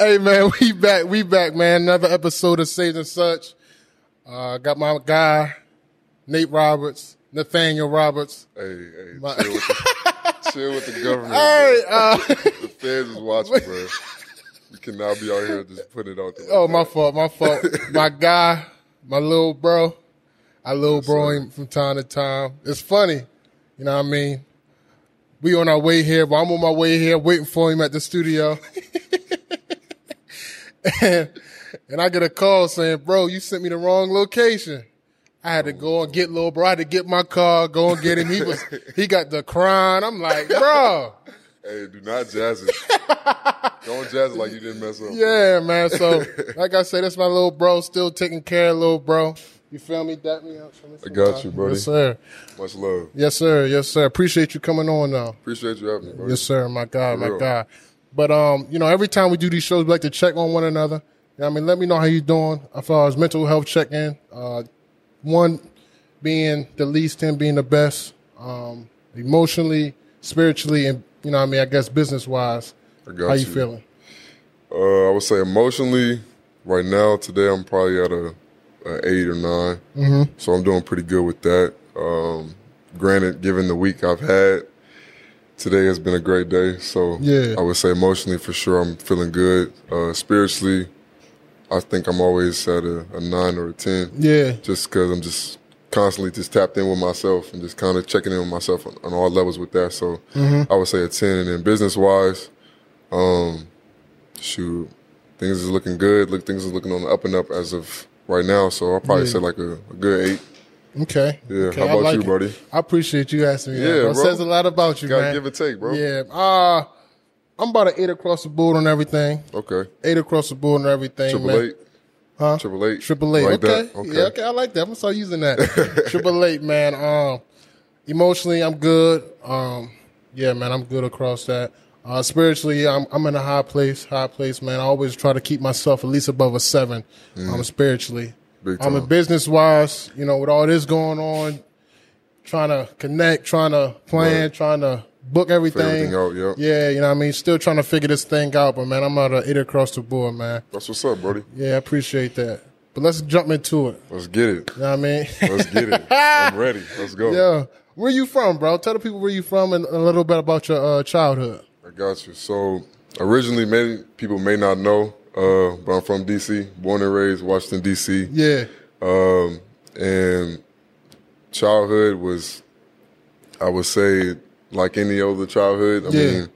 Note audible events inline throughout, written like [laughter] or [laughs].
Hey man, [laughs] we back, we back, man. Another episode of Sage and Such. Uh, got my guy, Nate Roberts, Nathaniel Roberts. Hey, hey, chill, with the, [laughs] chill with the government. Hey, uh, the feds is watching, bro. You cannot be out here just putting it out there. oh my fault, my fault. my [laughs] guy, my little bro. I little bro him from time to time. It's funny, you know what I mean. We on our way here, but I'm on my way here waiting for him at the studio. And, [laughs] and I get a call saying, bro, you sent me the wrong location. I had to go and get little bro. I had to get my car, go and get him. He was, [laughs] he got the crying. I'm like, bro. [laughs] Hey, do not jazz it. Don't jazz it like you didn't mess up. Yeah, man. So, like I said, that's my little bro, still taking care of little bro. You feel me? Dap me up. Me some got love. you, buddy. Yes, sir. Much love. Yes, sir. Yes, sir. Appreciate you coming on now. Appreciate you having me. Yes, sir. My God, my. God. But um, you know, every time we do these shows, we like to check on one another. You know I mean, let me know how you're doing as far as mental health check in. Uh, one being the least, ten being the best. Um, emotionally, spiritually, and you know, what I mean, I guess business wise. I got How you you. feeling? Uh, I would say emotionally, right now, today, I'm probably at a, a eight or 9 Mm-hmm. So I'm doing pretty good with that. Um, granted, given the week I've had, today has been a great day. So Yeah. I would say emotionally, for sure, I'm feeling good. Uh, spiritually, I think I'm always at a, a nine or a 10. Yeah. Just because I'm just constantly just tapped in with myself and just kind of checking in with myself on, on all levels with that. So Mm-hmm. I would say a 10. And then business wise, um, shoot, things is looking good. Look, things is looking on the up and up as of right now. So I'll probably Yeah. say like a, a good eight. Okay. Yeah. Okay, How about like you, it. buddy? I appreciate you asking me. that, Yeah, bro. bro. Says a lot about you, you Gotta man. give and take, bro. Yeah. Uh, I'm about an eight across the board on everything. Okay. Eight across the board on everything, Triple man. eight. Huh? Triple eight. Triple eight. Like okay. that. Okay. Yeah, okay. I like that. I'm gonna start using that. [laughs] Triple eight, man. Um, emotionally, I'm good. Um, yeah, man, I'm good across that. Uh, spiritually, I'm I'm in a high place. High place, man. I always try to keep myself at least above a seven. Um, spiritually. I'm a business wise. You know, with all this going on, trying to connect, trying to plan, Right. trying to book everything. everything out, yep. Yeah, you know what I mean? Still trying to figure this thing out, but man, I'm at a it across the board, man. That's what's up, buddy. Yeah, I appreciate that. But let's jump into it. Let's get it. You know what I mean? Let's get it. [laughs] I'm ready. Let's go. yeah. Where you from, bro? Tell the people where you from and a little bit about your uh, childhood. I got you. So originally, many people may not know, uh, but I'm from DC, born and raised Washington DC. Yeah. Um, and childhood was, I would say, like any other childhood. I Yeah. mean,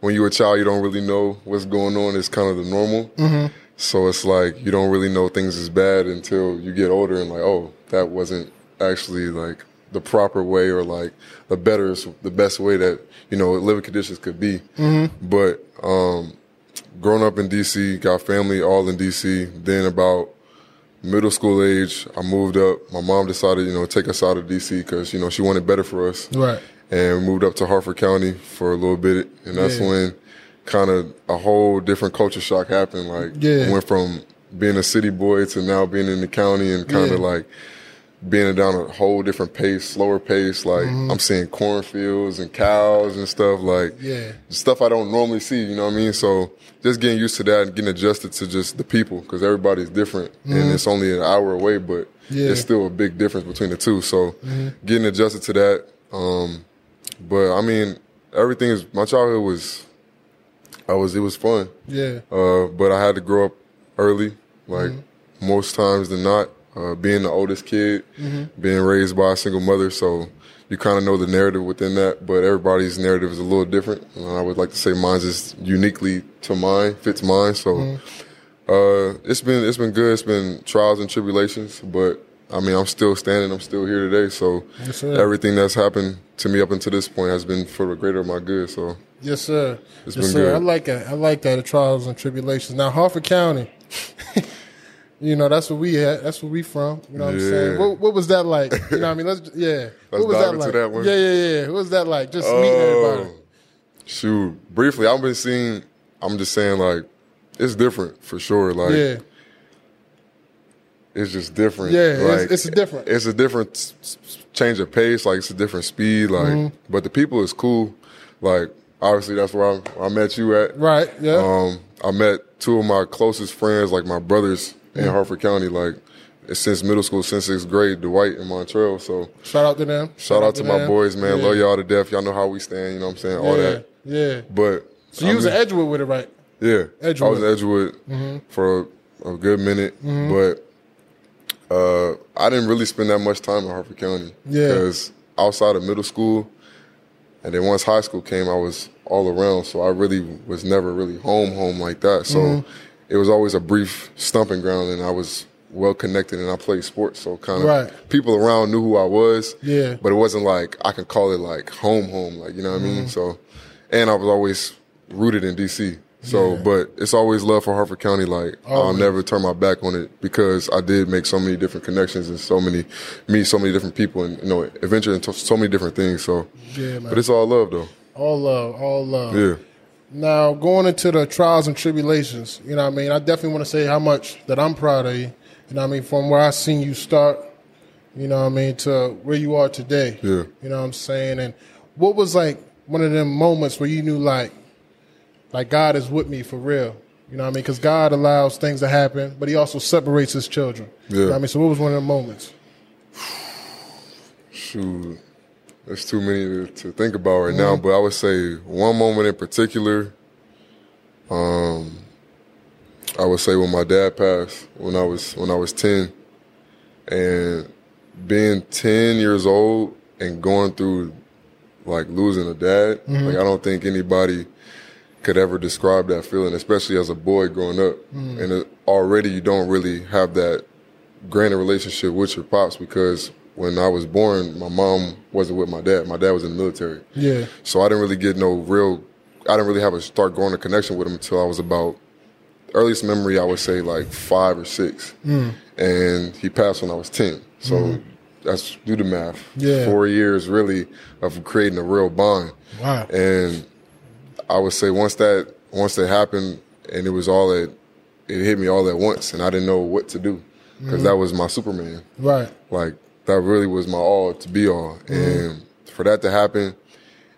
when you're a child, you don't really know what's going on. It's kind of the normal. Mm-hmm. So it's like you don't really know things is bad until you get older and like, oh, that wasn't actually like the proper way or like the better, the best way that you know living conditions could be. Mm-hmm. But um, growing up in DC, got family all in DC. Then about middle school age, I moved up. My mom decided, you know, take us out of DC because you know she wanted better for us Right. and moved up to Harford County for a little bit, and that's Yeah. when kind of a whole different culture shock happened. Like, Yeah. Went from being a city boy to now being in the county and kind Yeah. of like being down a whole different pace, slower pace. Like, Mm-hmm. I'm seeing cornfields and cows and stuff like Yeah. stuff I don't normally see. You know what I mean? So just getting used to that and getting adjusted to just the people because everybody's different, and it's only an hour away, but Mm-hmm. Yeah. Mm-hmm. it's still a big difference between the two. So getting adjusted to that. Um, but I mean, everything is my childhood was, I was it was fun. Yeah. Uh, but I had to grow up early, like Mm-hmm. most times than not. Uh, being the oldest kid, Mm-hmm. being raised by a single mother, so you kind of know the narrative within that. But everybody's narrative is a little different. And I would like to say mine's is uniquely to mine, fits mine. So Mm-hmm. uh, it's been it's been good. It's been trials and tribulations, but I mean I'm still standing. I'm still here today. So Yes, everything that's happened to me up until this point has been for the greater of my good. So Yes, sir. It's yes, been sir. good. I like that. I like that. The trials and tribulations. Now, Harford County. [laughs] you know, that's where we at. That's where we from. You know what I'm saying? What, what was that like? You know what I mean? Let's yeah. [laughs] Let's what was dive that into like? that one. Yeah, yeah, yeah. What was that like? Just meeting everybody. Oh, Shoot, briefly, I've been seeing. I'm just saying, like, it's different for sure. Like, Yeah. it's just different. Yeah, it's- like, it's different. It's a different s- s- change of pace. Like, it's a different speed. Like, Mm-hmm. but the people is cool. Like, obviously, that's where I, I met you at. Right. Yeah. Um, I met two of my closest friends, like my brothers in Harford County, like since middle school, since sixth grade, Dwight and Montreal. So Shout out to them. shout out to my them. boys, man. Yeah. Love y'all to death. Y'all know how we stand. You know what I'm saying? All yeah. that. Yeah. But So you I was mean- at Edgewood with it, right? yeah, Edgewood. I was at Edgewood mm-hmm. for a, a good minute, mm-hmm. but uh, I didn't really spend that much time in Harford County Yeah. because outside of middle school, and then once high school came, I was all around. So I really was never really home, home like that. So mm-hmm. It was always a brief stumping ground, and I was well connected, and I played sports. So kind of Right. people around knew who I was. Yeah. but it wasn't like I can call it like home, home, like you know what I Mm-hmm. mean. So, and I was always rooted in DC. So, Yeah. but it's always love for Harford County. Like I'll never turn my back on it because I did make so many different connections and so many meet so many different people and you know adventure into so many different things. So, Yeah, man. but it's all love though. all love, all love. Yeah, Now, going into the trials and tribulations, you know what I mean? I definitely want to say how much that I'm proud of you. You know what I mean? From where I seen you start, you know what I mean, to where you are today. Yeah. You know what I'm saying? And what was like one of them moments where you knew like, like God is with me for real? You know what I mean? Because God allows things to happen, but he also separates his children. You know Yeah. what I mean? So what was one of the moments? shoot, there's too many to, to think about right now. Mm-hmm. But I would say one moment in particular. Um, I would say when my dad passed when I was when I was ten, and being ten years old and going through like losing a dad. Mm-hmm. Like I don't think anybody could ever describe that feeling, especially as a boy growing up. Mm-hmm. And it, already you don't really have that granted relationship with your pops because when I was born, my mom wasn't with my dad. My dad was in the military. Yeah. So I didn't really get no real. I didn't really have a start growing a connection with him until I was about earliest memory. I would say like five or six, hmm. and he passed when I was ten. So hmm. that's do the math. Yeah. four years really of creating a real bond. Wow. And I would say once that once that happened, and it was all at it hit me all at once, and I didn't know what to do because hmm. that was my Superman. Right. Like that really was my all to be all, mm-hmm. and for that to happen,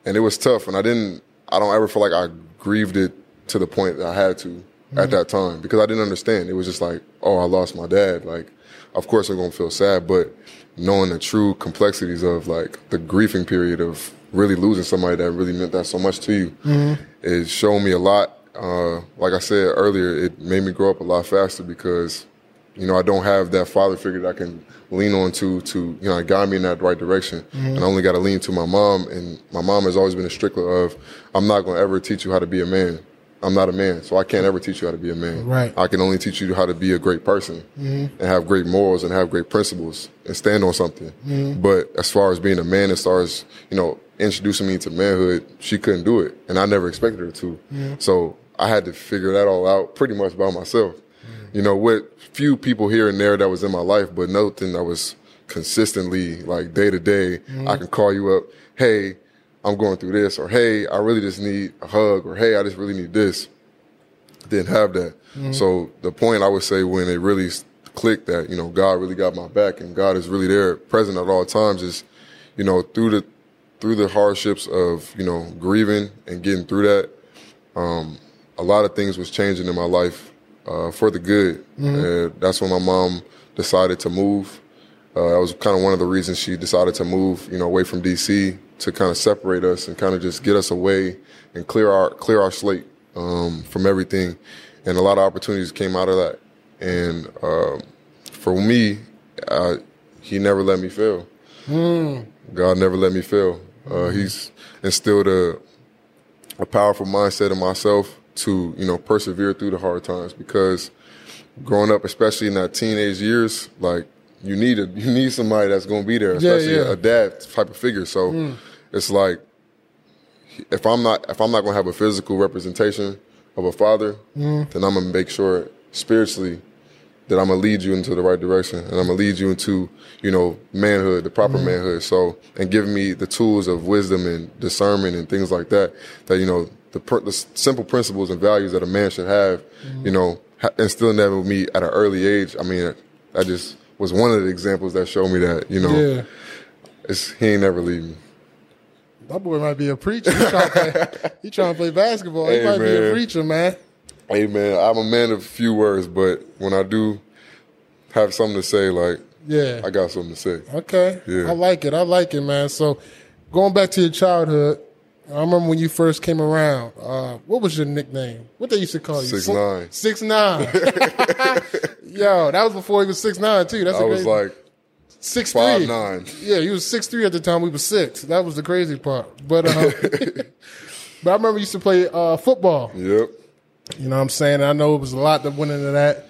and it was tough. And I didn't, I don't ever feel like I grieved it to the point that I had to at mm-hmm. that time because I didn't understand. It was just like, oh, I lost my dad. Like, of course I'm gonna feel sad, but knowing the true complexities of like the grieving period of really losing somebody that really meant that so much to you, mm-hmm. it showed me a lot. Uh, like I said earlier, it made me grow up a lot faster because you know, I don't have that father figure that I can lean on to, to, you know, guide me in that right direction. Mm-hmm. And I only got to lean to my mom. And my mom has always been a stickler of, I'm not going to ever teach you how to be a man. I'm not a man, so I can't ever teach you how to be a man. Right. I can only teach you how to be a great person mm-hmm. and have great morals and have great principles and stand on something. Mm-hmm. But as far as being a man, as far as, you know, introducing me to manhood, she couldn't do it. And I never expected her to. So I had to figure that all out pretty much by myself. You know, with few people here and there that was in my life, but nothing that was consistently like day to day. I can call you up, hey, I'm going through this, or hey, I really just need a hug, or hey, I just really need this. Didn't have that. So the point I would say when it really clicked that you know God really got my back and God is really there, present at all times, is you know through the through the hardships of you know grieving and getting through that. Um, a lot of things was changing in my life uh, for the good. Uh, that's when my mom decided to move. Uh, that was kind of one of the reasons she decided to move, you know, away from DC to kind of separate us and kind of just get us away and clear our clear our slate um, from everything. And a lot of opportunities came out of that. And um, for me, uh, he never let me fail. God never let me fail. Uh, he's instilled a a powerful mindset in myself to you know persevere through the hard times because growing up, especially in that teenage years, like you need a [laughs] you need somebody that's going to be there, especially yeah. a dad type of figure. So hmm. it's like if I'm not if I'm not going to have a physical representation of a father, hmm. then I'm gonna make sure spiritually that I'm gonna lead you into the right direction and I'm gonna lead you into, you know, manhood, the proper hmm. manhood. So, and giving me the tools of wisdom and discernment and things like that, that, you know, the, the simple principles and values that a man should have, you know, ha- instilling that with me at an early age. I mean, that just was one of the examples that showed me that, you know, Yeah. it's, he ain't never leave me. That boy might be a preacher. He trying to play, he trying to play basketball. he Hey, might be a preacher, man. Hey man, I'm a man of few words, but when I do have something to say, like Yeah. I got something to say. Okay. Yeah. I like it. I like it, man. So going back to your childhood, I remember when you first came around. Uh, what was your nickname? What they used to call you? Six nine. Six nine. [laughs] Yo, that was before he was six nine too. That's I was like six five three. nine. Yeah, he was six three at the time. We were six. That was the crazy part. But uh, [laughs] but I remember you used to play uh, football. Yep. You know what I'm saying? I know it was a lot that went into that.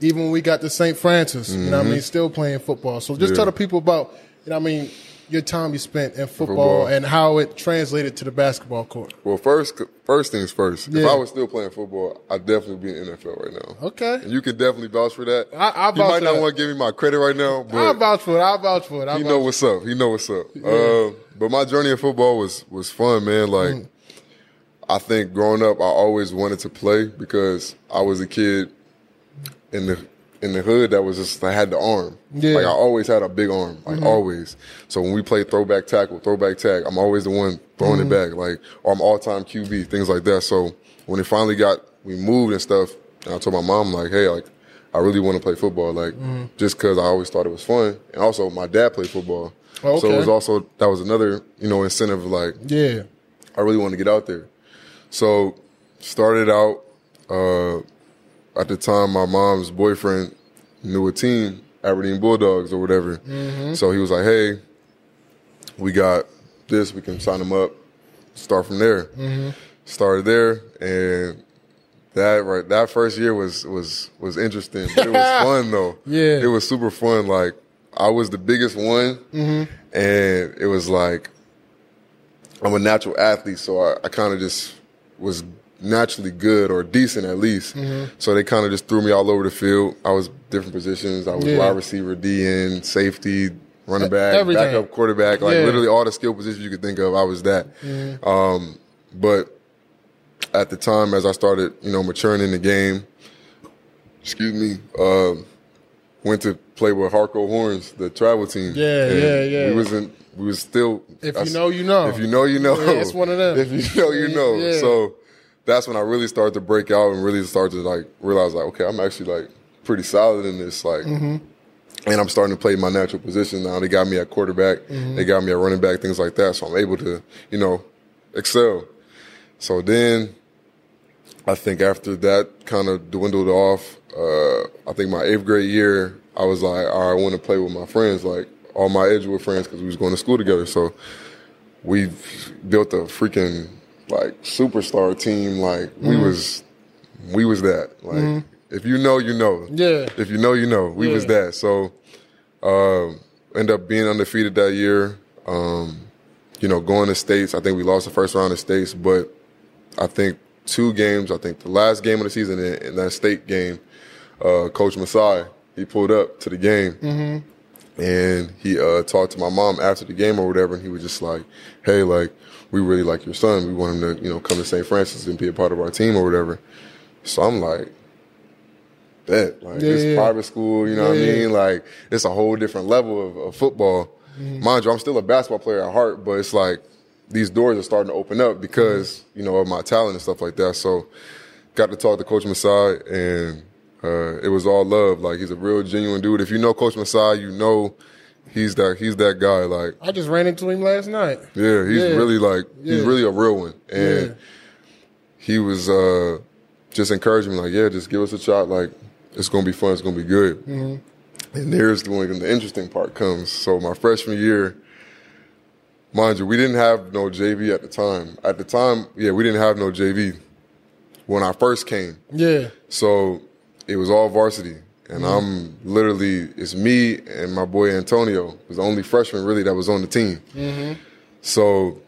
Even when we got to St. Francis, you know what I mean, still playing football. So just Yeah. tell the people about, you know what I mean, your time you spent in football, Football. and how it translated to the basketball court. Well, first first things first. If I was still playing football, I'd definitely be in the NFL right now. Okay. And you can definitely vouch for that. I- I'll you might not that. want to give me my credit right now, but I'll vouch for it. I'll vouch for it. He know what's up. He know what's up. Uh, but my journey in football was was fun, man. Like Mm. I think growing up, I always wanted to play because I was a kid in the in the hood that was just I had the arm. Yeah. Like I always had a big arm, like mm-hmm. always. So when we play throwback tackle, throwback tag, I'm always the one throwing it mm-hmm. back, like or I'm all time QB, things like that. So when it finally got we moved and stuff, and I told my mom like, hey, like I really want to play football, like mm-hmm. just because I always thought it was fun, and also my dad played football, Oh, so it was also that was another you know incentive like Yeah. I really wanted to get out there. So started out uh, at the time my mom's boyfriend knew a team, Aberdeen Bulldogs or whatever. Mm-hmm. So he was like, "Hey, we got this. We can sign them up. Start from there." Mm-hmm. Started there, and that right that first year was was was interesting, but it was [laughs] fun though. Yeah. it was super fun. Like I was the biggest one, mm-hmm. and it was like I'm a natural athlete, so I, I kind of just was naturally good or decent at least. So they kind of just threw me all over the field. I was different positions. I was Yeah. wide receiver, DB, safety, running back, Everything. backup quarterback, like Yeah. literally all the skill positions you could think of. I was that. Um, but at the time, as I started, you know, maturing in the game, excuse me, um, went to play with Harco Horns, the travel team. Yeah, And yeah, yeah. We wasn't. We was still. If that's- you know, you know. If you know, you know. Yeah, it's one of them. [laughs] If you know, you know. Yeah. So that's when I really started to break out and really started to like realize like, okay, I'm actually like pretty solid in this. Like, Mm-hmm. and I'm starting to play my natural position now. They got me at quarterback. Mm-hmm. They got me at running back, things like that. So I'm able to, you know, excel. So then I think after that kind of dwindled off, uh, I think my eighth grade year, I was like, all right, I want to play with my friends, like all my Edgewood friends, because we was going to school together. So we built a freaking like superstar team. Like we was, we was that. Like if you know, you know. Yeah. If you know, you know. We was that. So um, end up being undefeated that year. Um, you know, going to states. I think we lost the first round of states, but I think two games. I think the last game of the season in, in that state game, uh, Coach Masai he pulled up to the game, and he uh, talked to my mom after the game or whatever, and he was just like, "Hey, like we really like your son. We want him to you know come to St. Francis and be a part of our team or whatever." So I'm like, "That like Yeah, it's yeah. private school, you know what I Yeah, yeah. mean? Like it's a whole different level of, of football. Mm-hmm. Mind you, I'm still a basketball player at heart, but it's like these doors are starting to open up because Mm-hmm. you know of my talent and stuff like that. So got to talk to Coach Masai, and uh, it was all love. Like he's a real genuine dude. If you know Coach Masai, you know he's that he's that guy. Like I just ran into him last night. yeah, he's Yeah. really like he's really a real one, and Yeah. he was uh, just encouraging me like, yeah, just give us a shot. Like it's gonna be fun. It's gonna be good. Mm-hmm. And there's when the interesting part comes. So my freshman year, mind you, we didn't have no JV at the time. At the time, yeah, we didn't have no JV when I first came. Yeah. So it was all varsity. And mm-hmm. I'm literally, it's me and my boy Antonio, was the only freshman really that was on the team. Mm-hmm. So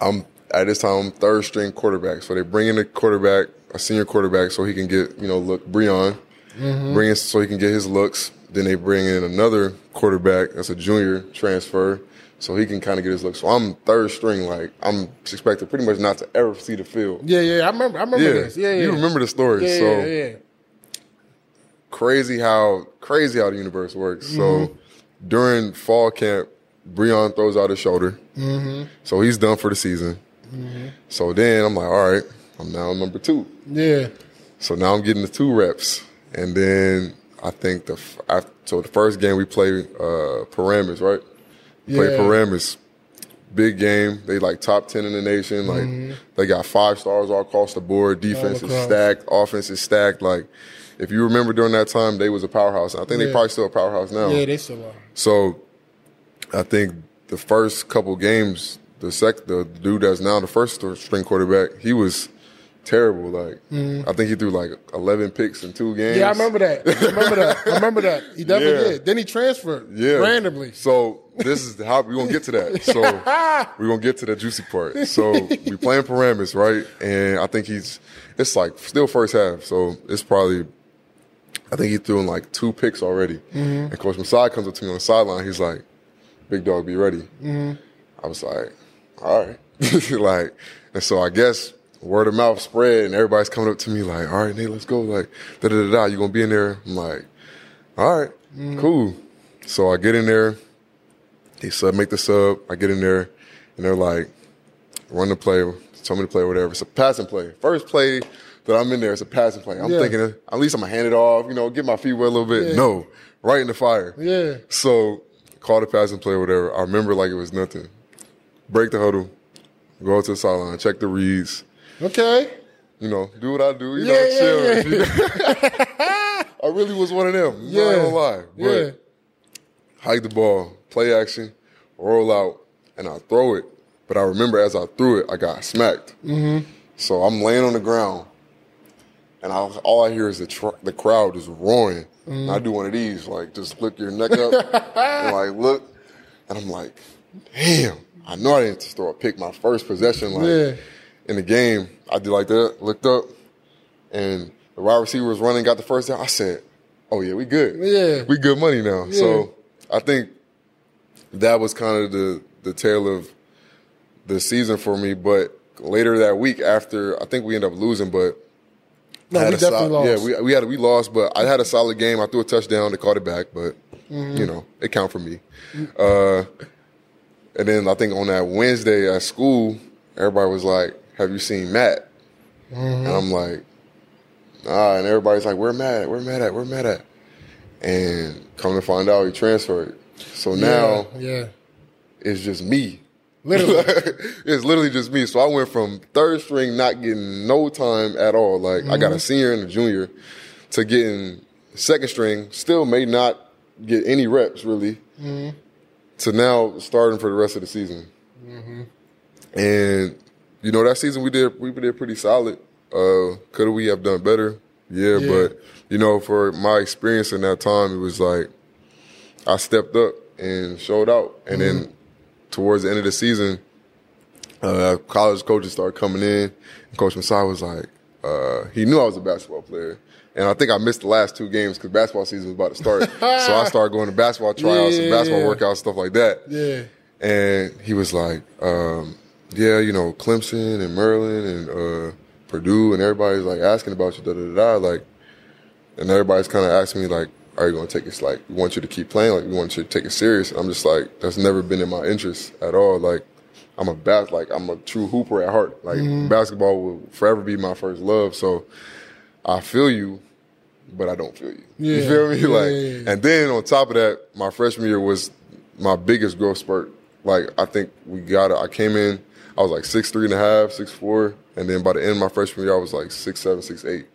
I'm, at this time, I'm third string quarterback. So they bring in a quarterback, a senior quarterback, so he can get, you know, look, Breon, mm-hmm. bring in so he can get his looks. Then they bring in another quarterback that's a junior transfer, so he can kind of get his looks. So I'm third string, like I'm expected pretty much not to ever see the field. Yeah, yeah. I remember. I remember Yeah, this. Yeah, yeah. you remember the story. Yeah, so yeah, yeah. Crazy how crazy how the universe works. So Mm-hmm. during fall camp, Breon throws out his shoulder, Mm-hmm. so he's done for the season. So then I'm like, all right, I'm now number two. Yeah. So now I'm getting the two reps, and then I think the after, so the first game we play uh, Paramus, right? We Play Yeah. Paramus, big game. They like top ten in the nation. Like they got five stars all across the board. Defense is stacked. Offense is stacked. Like if you remember during that time, they was a powerhouse. I think they probably still a powerhouse now. Yeah, they still are. So I think the first couple games, the sec, the dude that's now the first string quarterback, he was terrible. Like I think he threw like eleven picks in two games. Mm-hmm. Yeah, I remember that. I remember that. I remember that. He [laughs] definitely Yeah. did. Then he transferred Yeah, randomly. So this is how we're gonna get to that. So [laughs] we're gonna get to the juicy part. So we playing Paramus, right? And I think he's it's like still first half, so it's probably I think he threw in like two picks already. Mm-hmm. And Coach Masai comes up to me on the sideline. He's like, "Big dog, be ready." Mm-hmm. I was like, "All right," [laughs] like, and so I guess word of mouth spread, and everybody's coming up to me like, "All right, Nate, let's go." Like, da da da da. You gonna be in there? I'm like, "All right, cool." So I get in there. They sub, make the sub. I get in there, and they're like, "Run the play." Tell me to play whatever. It's a passing play. First play that I'm in there, it's a passing play. I'm Yeah. thinking, at least I'm gonna hand it off. You know, get my feet wet a little bit. Yeah. No, right in the fire. Yeah. So call the passing play, whatever. I remember like it was nothing. Break the huddle, go to the sideline, check the reads. Okay. You know, do what I do. You Yeah, know, yeah, chill. [laughs] I really was one of them. Yeah. Not gonna lie. But Yeah. hike the ball, play action, roll out, and I throw it. But I remember as I threw it, I got smacked. Mm-hmm. So I'm laying on the ground, and I, all I hear is the tr- the crowd is roaring. And I do one of these, like just lift your neck up and like [laughs] look, and I'm like, damn, I know I didn't just throw a pick my first possession. Like Yeah. in the game, I did like that, looked up, and the wide receiver was running, got the first down. I said, oh yeah, we good. Yeah. we good money now. So I think that was kind of the the tail of the season for me. But later that week, after I think we ended up losing, but No, we definitely lost. Yeah, we we had we lost, but I had a solid game. I threw a touchdown. They called it back, but Mm-hmm. you know it count for me. Uh, and then I think on that Wednesday at school, everybody was like, "Have you seen Matt?" Mm-hmm. And I'm like, "Ah," and everybody's like, "Where Matt? at? Where Matt at? Where Matt at?" And come to find out, he transferred. So now yeah. yeah. it's just me. Literally. [laughs] it's literally just me. So I went from third string, not getting no time at all. Like I got Mm-hmm. a senior and a junior, to getting second string, still may not get any reps really. Mm-hmm. To now starting for the rest of the season. Mm-hmm. And you know that season we did we did pretty solid. Uh, could we have done better? Yeah, Yeah. but you know, for my experience in that time, it was like I stepped up and showed out. And then towards the end of the season, uh, college coaches started coming in. And Coach Masai was like, uh, he knew I was a basketball player. And I think I missed the last two games because basketball season was about to start. so I started going to basketball [laughs] tryouts and basketball yeah. workouts, stuff like that. Yeah. And he was like, um, yeah, you know, Clemson and Maryland and uh, Purdue and everybody's like asking about you, da da da. da. Like, and everybody's kind of asking me like, are you going to take this? Like, we want you to keep playing. Like, we want you to take it serious. And I'm just like, that's never been in my interest at all. Like, I'm a bas- like I'm a true hooper at heart. Like, mm-hmm. basketball will forever be my first love. So, I feel you, but I don't feel you. [laughs] You feel me? Yeah, like, yeah, yeah. and then on top of that, my freshman year was my biggest growth spurt. Like I think we got it. I came in, I was like six three and a half, six four, and then by the end of my freshman year, I was like six seven, six eight.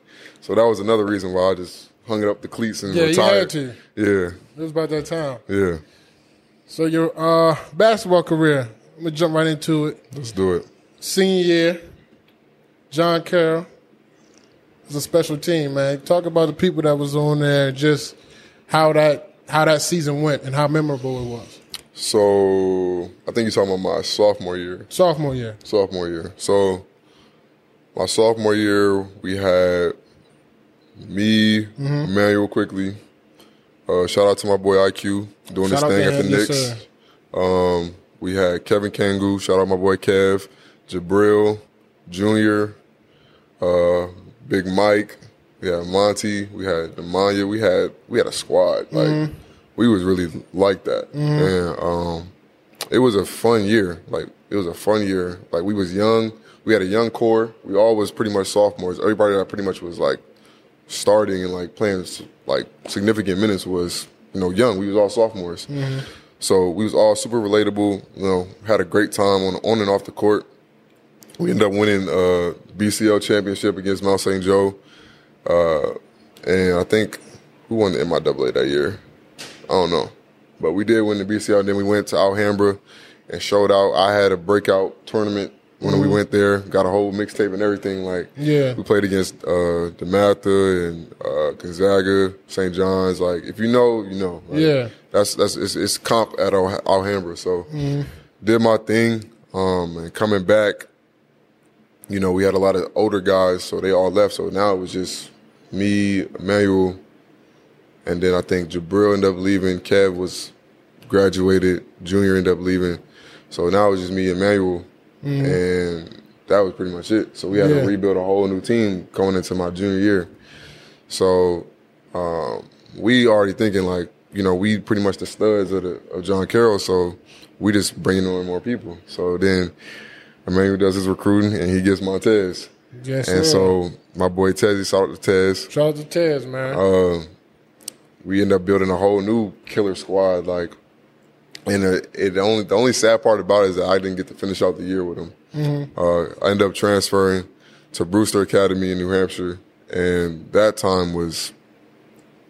So that was another reason why I just hung it up the cleats and Yeah, you retired. had to. Yeah, It was about that time. yeah. So your uh, basketball career, Let me jump right into it. Let's do it. Senior year, John Carroll. It's a special team, man. Talk about the people that was on there, just how that how that season went and how memorable it was. So I think you're talking about my sophomore year. Sophomore year. sophomore year. So my sophomore year, we had me, Immanuel Quickley. Uh, shout out to my boy IQ doing Shout this thing at the him, yes, Knicks. um, we had Kevin Kangu. Shout out my boy Kev, Jabril, Junior, uh, Big Mike. We had Monty. We had Demanya. We had we had a squad. Like Mm-hmm. we was really like that, and um, it was a fun year. Like it was a fun year. Like we was young, we we had a young core. We all was pretty much sophomores. Everybody that pretty much was like starting and like playing like significant minutes was you know young. We was all sophomores, so we was all super relatable. You know, had a great time on on and off the court. We ended up winning uh, BCL championship against Mount St. Joe, uh, and I think who won the MIAA that year. I don't know, but we did win the BCL. Then we went to Alhambra and showed out. I had a breakout tournament when we went there. Got a whole mixtape and everything. Like Yeah. we played against uh, DeMatha and uh, Gonzaga, St. John's. Like if you know, you know. Like, Yeah. that's that's it's, it's comp at Al- Alhambra. So did my thing, um, and coming back, you know, we had a lot of older guys, so they all left. So now it was just me, Immanuel, and then I think Jabril ended up leaving. Kev was graduated, Junior ended up leaving. So now it was just me and Immanuel, and that was pretty much it. So we had Yeah. to rebuild a whole new team going into my junior year. So um, we already thinking like, you know, we pretty much the studs of, the, of John Carroll, so we just bringing on more people. So then Immanuel does his recruiting, and he gets Montez. Yes, And sir. so my boy Tezzy, shout out to Tez. shout out to Tez, man. Uh, we end up building a whole new killer squad. Like, and uh, it the only the only sad part about it is that I didn't get to finish out the year with him. Uh, I ended up transferring to Brewster Academy in New Hampshire, and that time was,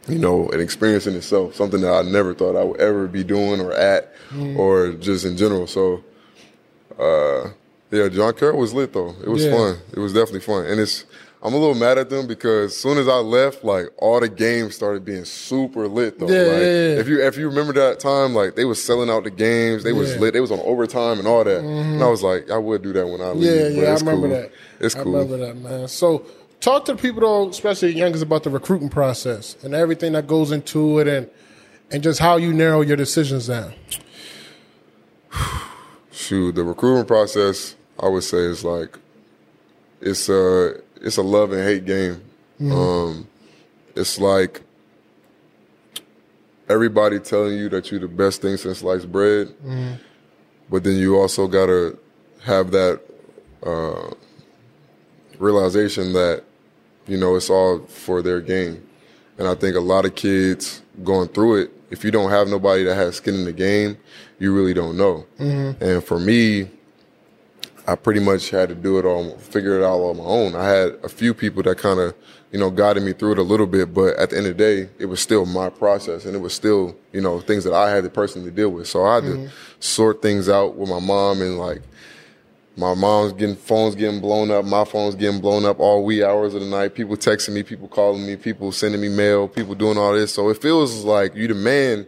you know, an experience in itself. Something that I never thought I would ever be doing or at, or just in general. So, uh, yeah, John Carroll was lit though. It was Yeah. fun. It was definitely fun, and it's. I'm a little mad at them because as soon as I left, like all the games started being super lit though. Yeah, like, yeah. If you if you remember that time, like they was selling out the games, they was Yeah. Mm-hmm. lit, they was on overtime and all that. Mhm. And I was like, I would do that when I leave. yeah, yeah, I remember cool. that. It's cool. I remember that, man. So talk to the people though, especially the youngest, about the recruiting process and everything that goes into it, and and just how you narrow your decisions down. [sighs] Shoot, the recruitment process, I would say, is like it's a it's a love and hate game. Um, it's like everybody telling you that you're the best thing since sliced bread, but then you also gotta have that uh, realization that you know it's all for their game. And I think a lot of kids going through it, if you don't have nobody that has skin in the game, you really don't know. And for me, I pretty much had to do it all, figure it out on my own. I had a few people that kind of, you know, guided me through it a little bit, but at the end of the day, it was still my process and it was still, you know, things that I had to personally deal with. So I had to mm-hmm. sort things out with my mom and like, my mom's getting phones getting blown up, my phone's getting blown up all wee hours of the night. People texting me, people calling me, people sending me mail, people doing all this. So it feels like you the man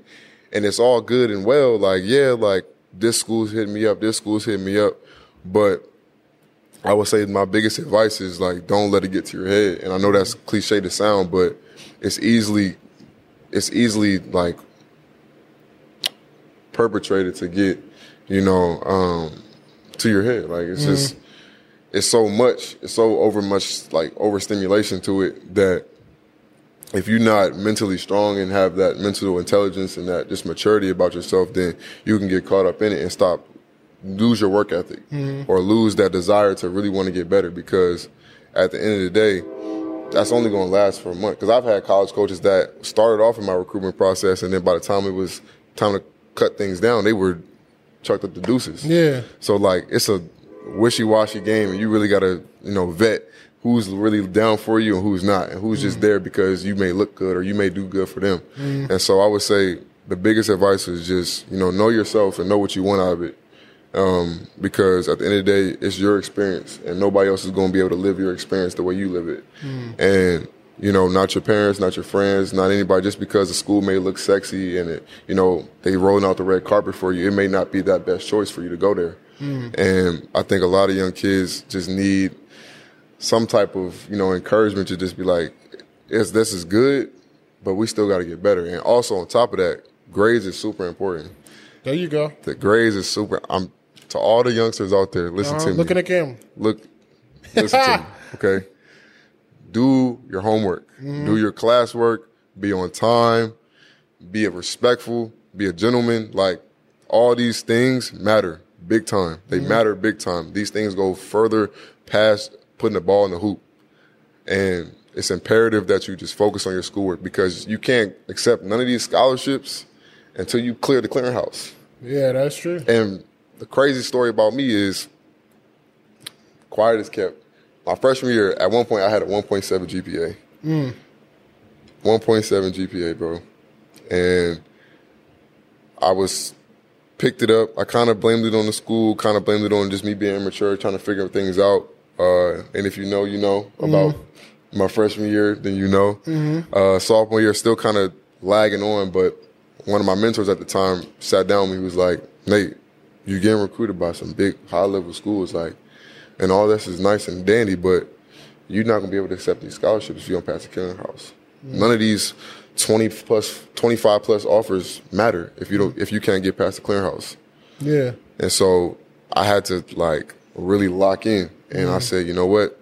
and it's all good and well. Like, yeah, like this school's hitting me up, this school's hitting me up. But I would say my biggest advice is like don't let it get to your head. And I know that's cliche to sound, but it's easily it's easily like perpetrated to get, you know, um, to your head. Like it's just it's so much, it's so over much like overstimulation to it that if you're not mentally strong and have that mental intelligence and that just maturity about yourself, then you can get caught up in it and stop lose your work ethic mm-hmm. or lose that desire to really want to get better because at the end of the day, that's only going to last for a month. Because I've had college coaches that started off in my recruitment process, and then by the time it was time to cut things down, they were chucked up the deuces. Yeah. So like it's a wishy-washy game, and you really got to you know vet who's really down for you and who's not, and who's just mm-hmm. there because you may look good or you may do good for them. Mm-hmm. And so I would say the biggest advice is just you know know yourself and know what you want out of it. Um, because at the end of the day, it's your experience, and nobody else is going to be able to live your experience the way you live it. And you know, not your parents, not your friends, not anybody. Just because the school may look sexy and it, you know, they rolling out the red carpet for you, it may not be that best choice for you to go there. And I think a lot of young kids just need some type of you know encouragement to just be like, "Yes, this is good, but we still got to get better." And also on top of that, grades is super important. There you go. The grades is super. I'm to all the youngsters out there. Listen Uh, to me. look at the camera. Look, listen to me. [laughs] Okay, do your homework. Do your classwork. Be on time. Be a respectful. Be a gentleman. Like all these things matter big time. They matter big time. These things go further past putting the ball in the hoop. And it's imperative that you just focus on your schoolwork because you can't accept none of these scholarships until you clear the clearinghouse. Yeah, that's true. And the crazy story about me is quiet as kept. My freshman year, at one point, I had a 1.7 GPA. 1.7 GPA, bro. And I was picked it up. I kind of blamed it on the school, kind of blamed it on just me being immature, trying to figure things out. Uh, and if you know, you know about my freshman year, then you know. Uh, sophomore year, still kind of lagging on, but one of my mentors at the time sat down with me. He was like, Nate, you're getting recruited by some big high level schools, like, and all this is nice and dandy, but you're not gonna be able to accept these scholarships if you don't pass the clearinghouse. Mm. None of these 20 plus, 25 plus offers matter if you don't, if you can't get past the clearinghouse. Yeah. And so I had to like really lock in. And I mm. said, you know what?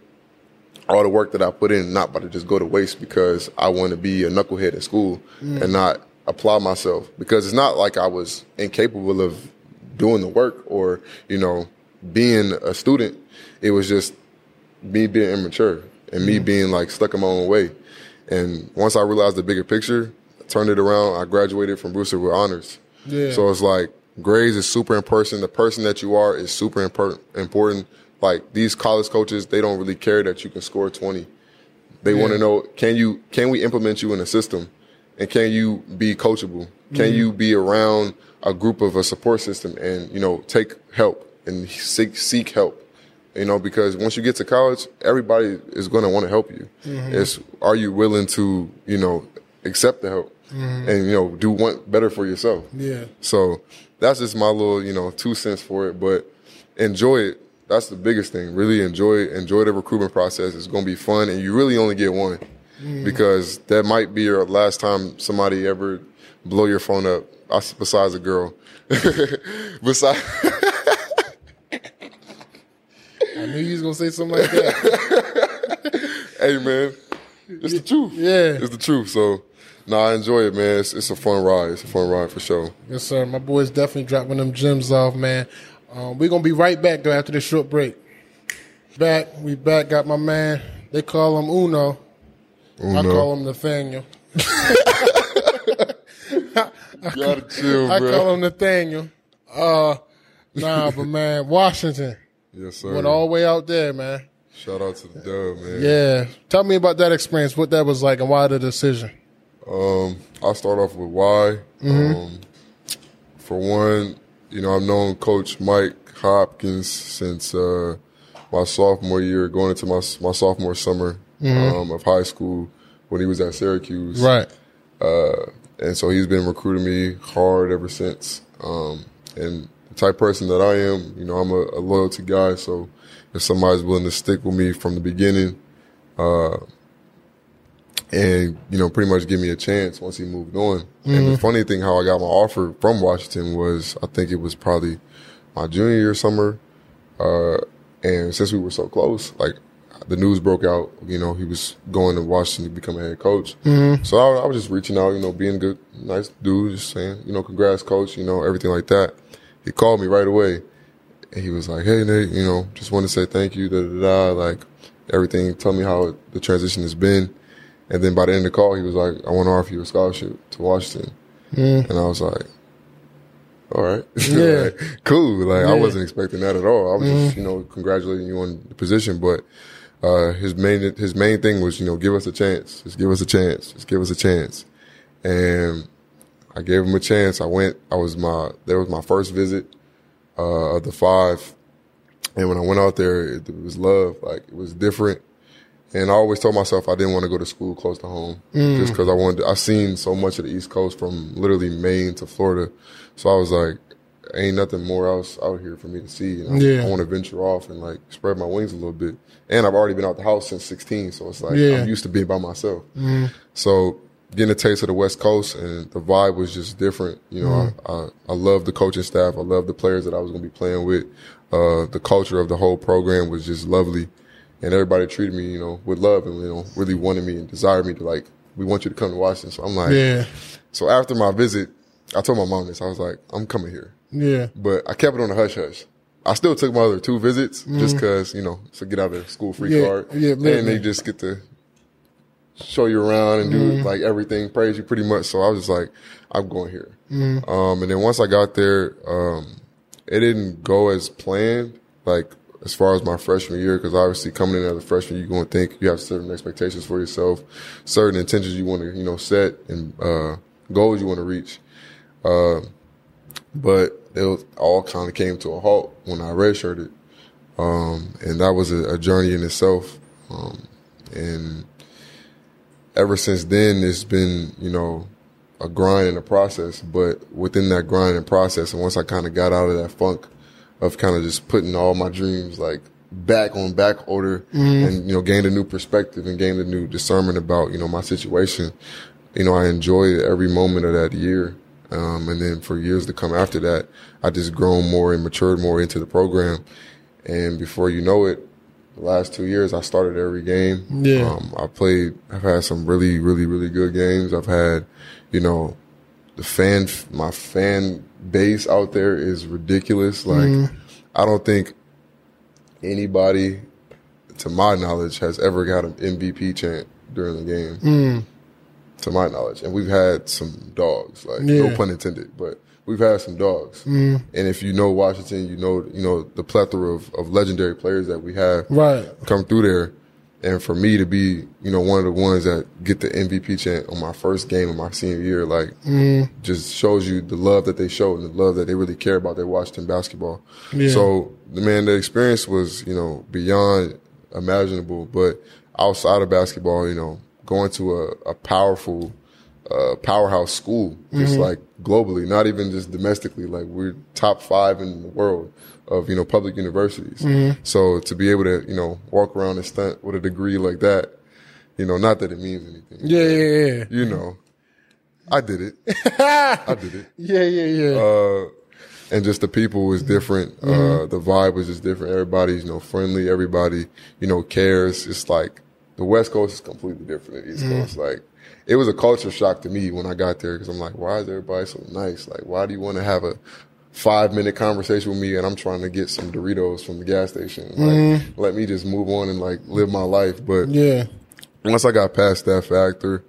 All the work that I put in, not about to just go to waste because I want to be a knucklehead in school mm. and not apply myself. Because it's not like I was incapable of doing the work or, you know, being a student. It was just me being immature and me mm. being like stuck in my own way. And once I realized the bigger picture, I turned it around. I graduated from Brewster with honors. Yeah. So it's like grades is super important. The person that you are is super impor- important. Like these college coaches, they don't really care that you can score 20. They want to know, can you, can we implement you in a system? And can you be coachable? Can you mm-hmm. be around a group of a support system and, you know, take help and seek, seek help? You know, because once you get to college, everybody is going to want to help you. Mm-hmm. It's, are you willing to, you know, accept the help mm-hmm. and, you know, do one better for yourself? Yeah. So that's just my little, you know, two cents for it. But enjoy it. That's the biggest thing. Really enjoy it. Enjoy the recruitment process. It's going to be fun, and you really only get one because that might be your last time somebody ever blow your phone up. Besides a girl, [laughs] besides I knew you was gonna say something like that. [laughs] hey man, it's the truth. Yeah. it's the truth. So, nah, I enjoy it, man. It's, it's a fun ride. It's a fun ride for sure. yes, sir. My boy's definitely dropping them gems off, man. Um, we're gonna be right back though after this short break. Back, we back. Got my man. They call him Uno. I Uno. call him Nathaniel. [laughs] Gotta chill, I bro. call him Nathaniel. Uh, nah, but [laughs] man, Washington yes, sir. went all the way out there, man. Shout out to the dub, man. Yeah, tell me about that experience. What that was like, and why the decision. Um, I'll start off with why. Um, for one, you know, I've known Coach Mike Hopkins since uh, my sophomore year, going into my my sophomore summer um, of high school when he was at Syracuse. Right. And so he's been recruiting me hard ever since. Um, and the type of person that I am, you know, I'm a, a loyalty guy. So if somebody's willing to stick with me from the beginning, uh, and you know, pretty much give me a chance once he moved on. And the funny thing, how I got my offer from Washington was, I think it was probably my junior year summer. Uh, and since we were so close, like the news broke out, you know, he was going to Washington to become a head coach. Mm-hmm. So I, I was just reaching out, you know, being a good, nice dude, just saying, you know, congrats, coach, you know, everything like that. He called me right away and he was like, Hey, Nate, you know, just want to say thank you, da da da, like everything. Tell me how the transition has been. And then by the end of the call, he was like, I want to offer you a scholarship to Washington. Mm. And I was like, all right. [laughs] Yeah. Like, cool. Like, I wasn't expecting that at all. I was just, mm-hmm. you know, congratulating you on the position. But, uh, his main, his main thing was, you know, give us a chance. Just give us a chance. Just give us a chance. And I gave him a chance. I went, I was my, there was my first visit, uh, of the five. And when I went out there, it, it was love. Like, it was different. And I always told myself I didn't want to go to school close to home just because I wanted. To, I've seen so much of the East Coast from literally Maine to Florida, so I was like, "Ain't nothing more else out here for me to see." And I, Yeah. I want to venture off and like spread my wings a little bit. And I've already been out the house since 16, so it's like Yeah. I'm used to being by myself. So getting a taste of the West Coast and the vibe was just different. You know, I, I I love the coaching staff. I love the players that I was going to be playing with. Uh, the culture of the whole program was just lovely and everybody treated me, you know, with love and you know, really wanted me and desired me to like, we want you to come to Washington. So I'm like, Yeah. so after my visit, I told my mom this. I was like, I'm coming here, Yeah. but I kept it on the hush hush. I still took my other two visits just because you know to get out of school free Mm-hmm. Yeah, card, yeah, and they just get to show you around and Mm-hmm. do like everything, praise you pretty much. So I was just like, I'm going here. Mm-hmm. Um, and then once I got there, um, it didn't go as planned. Like as far as my freshman year, because obviously coming in as a freshman, you're going to think you have certain expectations for yourself, certain intentions you want to, you know, set and uh, goals you want to reach. Uh, but it was, all kind of came to a halt when I redshirted, um, and that was a, a journey in itself. Um, and ever since then, it's been, you know, a grind and a process. But within that grind and process, and once I kind of got out of that funk of kind of just putting all my dreams like back on back order and, you know, gained a new perspective and gained a new discernment about, you know, my situation, you know, I enjoyed every moment of that year. Um, and then for years to come after that, I just grown more and matured more into the program. And before you know it, the last two years, I started every game. Yeah. Um, I played, I've had some really, really, really good games. I've had, you know, the fan, my fan base out there is ridiculous. Like, I don't think anybody, to my knowledge, has ever got an MVP chant during the game. To my knowledge. And we've had some dogs, like, no Yeah. pun intended, but we've had some dogs. Mm. And if you know Washington, you know, you know, the plethora of, of legendary players that we have Right. come through there. And for me to be, you know, one of the ones that get the MVP chant on my first game of my senior year, like, mm. just shows you the love that they show and the love that they really care about their Washington basketball. Yeah. So, the man, the experience was, you know, beyond imaginable. But outside of basketball, you know, going to a, a powerful, uh, powerhouse school, just Mm-hmm. like globally, not even just domestically, like we're top five in the world of, you know, public universities. Mm-hmm. So to be able to, you know, walk around and stunt with a degree like that, you know, not that it means anything. Yeah, yeah, yeah. You know, I did it. I did it. [laughs] Yeah, yeah, yeah. Uh, and just the people was different. Uh, Mm-hmm. the vibe was just different. Everybody's, you know, friendly. Everybody, you know, cares. It's like the West Coast is completely different than East Mm-hmm. Coast. Like, it was a culture shock to me when I got there because I'm like, why is everybody so nice? Like, why do you want to have a five minute conversation with me and I'm trying to get some Doritos from the gas station? Like, let me just move on and like live my life. But yeah. once I got past that factor,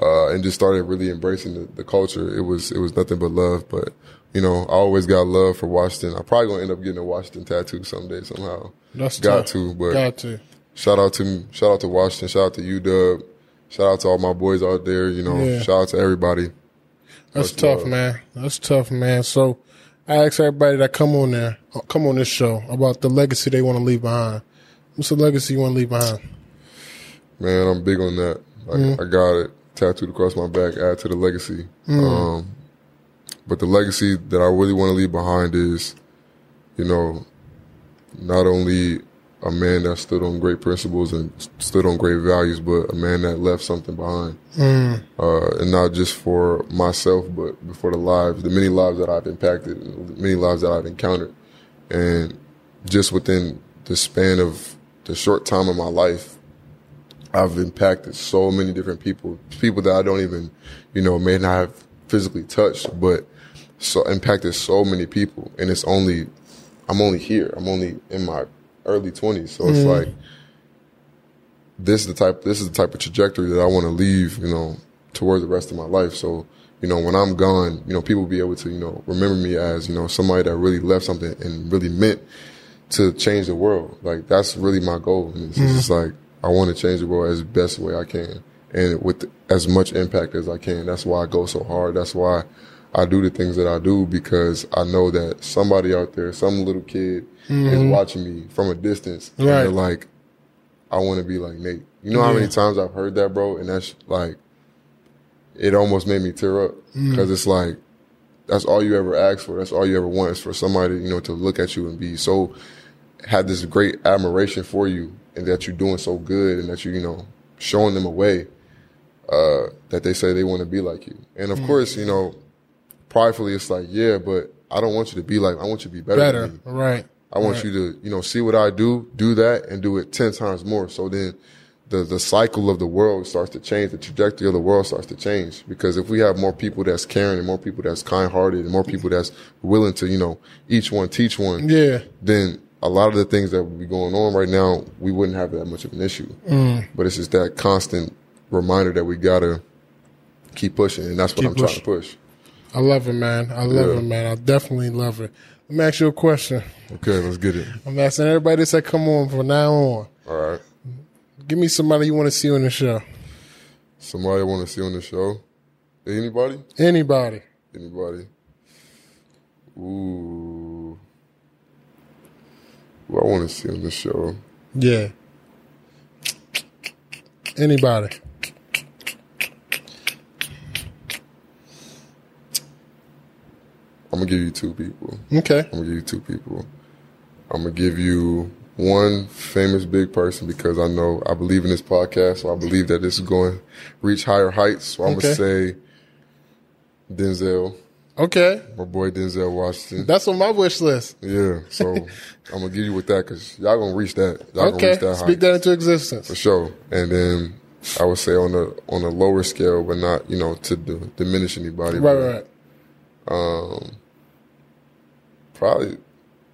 uh, and just started really embracing the, the culture, it was it was nothing but love. But you know, I always got love for Washington. I probably gonna end up getting a Washington tattoo someday somehow. That's got tough. to, but Got to. Shout out to shout out to Washington, shout out to UW, shout out to all my boys out there. You know, Yeah. shout out to everybody. That's Much tough, love. man. That's tough, man. So I ask everybody that come on there, uh, come on this show about the legacy they want to leave behind. What's the legacy you want to leave behind? Man, I'm big on that. Like, I got it tattooed across my back. Add to the legacy. Um, but the legacy that I really want to leave behind is, you know, not only a man that stood on great principles and stood on great values, but a man that left something behind. Uh, and not just for myself, but for the lives, the many lives that I've impacted, the many lives that I've encountered. And just within the span of the short time of my life, I've impacted so many different people, people that I don't even, you know, may not have physically touched, but so impacted so many people. And it's only, I'm only here. I'm only in my early twenties. So it's mm. like, this is the type, this is the type of trajectory that I want to leave, you know, towards the rest of my life. So, you know, when I'm gone, you know, people will be able to, you know, remember me as, you know, somebody that really left something and really meant to change the world. Like that's really my goal. And it's just mm. like I want to change the world as best way I can and with as much impact as I can. That's why I go so hard. That's why I do the things that I do because I know that somebody out there, some little kid is mm-hmm. watching me from a distance and they're like, I want to be like Nate. You know how many times I've heard that, bro? And that's like, it almost made me tear up mm. because it's like, that's all you ever ask for. That's all you ever want is for somebody, you know, to look at you and be so, have this great admiration for you and that you're doing so good and that you, you know, showing them a way, uh, that they say they want to be like you. And of mm. course, you know, pridefully it's like, yeah, but I don't want you to be like, I want you to be better, Better, right? I want Right. you to, you know, see what I do, do that, and do it ten times more. So then, the the cycle of the world starts to change. The trajectory of the world starts to change because if we have more people that's caring and more people that's kind hearted and more people that's willing to you know each one teach one, Yeah. then a lot of the things that would be going on right now, we wouldn't have that much of an issue. Mm. But it's just that constant reminder that we gotta keep pushing, and that's what Keep I'm trying to push. I love it, man. I love Yeah. it, man. I definitely love it. Let me ask you a question. Okay, let's get it. I'm asking everybody that come on from now on. All right. Give me somebody you want to see on the show. Somebody I want to see on the show? Anybody? Anybody. Anybody? Ooh. Who I want to see on the show? Yeah. Anybody. I'm gonna give you two people. Okay. I'm gonna give you two people. I'm gonna give you one famous big person because I know I believe in this podcast, so I believe that this is going to reach higher heights. So I'm Okay. gonna say Denzel, Okay. my boy Denzel Washington. That's on my wish list. Yeah, so [laughs] I'm gonna give you with that because y'all gonna reach that. Y'all gonna Okay. reach that Speak height that into existence. for sure. And then I would say on a on a lower scale, but not you know to d- diminish anybody. Right, right. Um, probably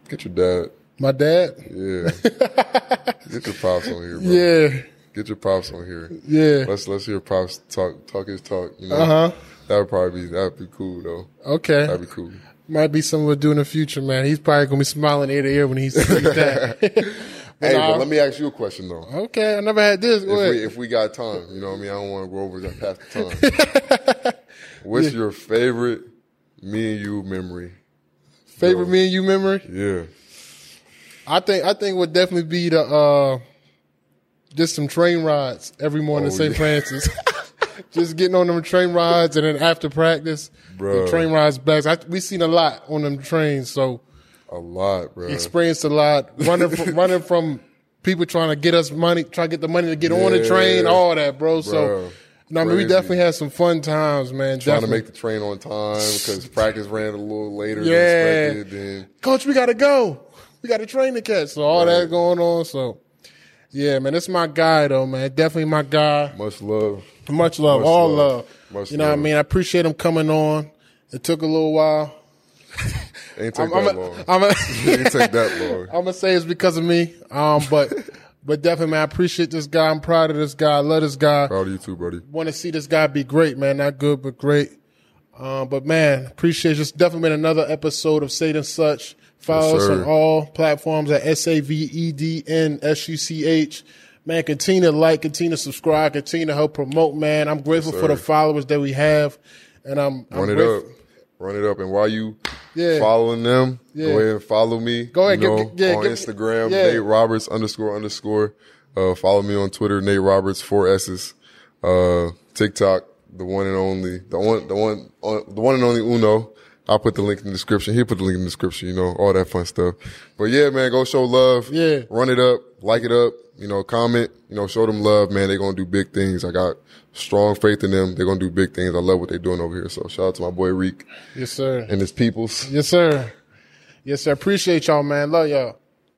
get your dad. My dad? Yeah, [laughs] get your pops on here, bro. Yeah. Get your pops on here. Yeah. Let's let's hear pops talk talk his talk. You know, Uh huh. that would probably be that'd be cool though. Okay. That'd be cool. Might be something we'll do in the future, man. He's probably gonna be smiling ear to ear when he sees that. [laughs] [laughs] Hey, but let me ask you a question though. okay, I never had this. If we if we got time, you know what I mean. I don't want to go over that past the time. What's your favorite me and you memory? Favorite me and you memory? Yeah, I think I think would definitely be the uh just some train rides every morning Oh, in St. yeah. Francis. [laughs] just getting on them train rides and then after practice, the train rides back. I, we seen a lot on them trains, so a lot, bro. experienced a lot. Running from, [laughs] running from people trying to get us money, trying to get the money to get on the train, all that, bro. So, Bruh. No, I mean, we definitely had some fun times, man. Trying to make the train on time because practice ran a little later Yeah. than expected. Then Coach, we gotta go. We got a train to catch. So all that going on. So yeah, man, it's my guy though, man. Definitely my guy. much love. Much love, Much all love. love. Much you know what I mean? I appreciate him coming on. It took a little while. [laughs] Ain't take I'm, that I'm, long. I'm, [laughs] Ain't take that [laughs] long. I'm gonna say it's because of me. Um, but but definitely, man, I appreciate this guy. I'm proud of this guy. I love this guy. Proud of you too, buddy. Want to see this guy be great, man. Not good, but great. Um, but man, appreciate just definitely been another episode of Saved N Such. Follow Yes, us on all platforms at S A V E D N S U C H. Man, continue to like, continue to subscribe, continue to help promote. Man, I'm grateful for the followers that we have, and I'm, I'm Run grateful- up. Run it up. And while you Yeah. following them, Yeah. go ahead and follow me. Go ahead, You know, give- yeah, on give- Instagram. Nate Roberts underscore underscore. Uh, follow me on Twitter, Nate Roberts, four S's. Uh, TikTok, the one and only, the one, the one, uh, the one and only Uno. I'll put the link in the description. He'll put the link in the description, you know, all that fun stuff. But yeah, man, go show love. Yeah. Run it up, like it up, you know, comment, you know, show them love, man. They're going to do big things. I got strong faith in them. They're going to do big things. I love what they're doing over here. So shout out to my boy Reek Yes, sir. and his peoples. Yes, sir. Yes, sir. Appreciate y'all, man. Love y'all.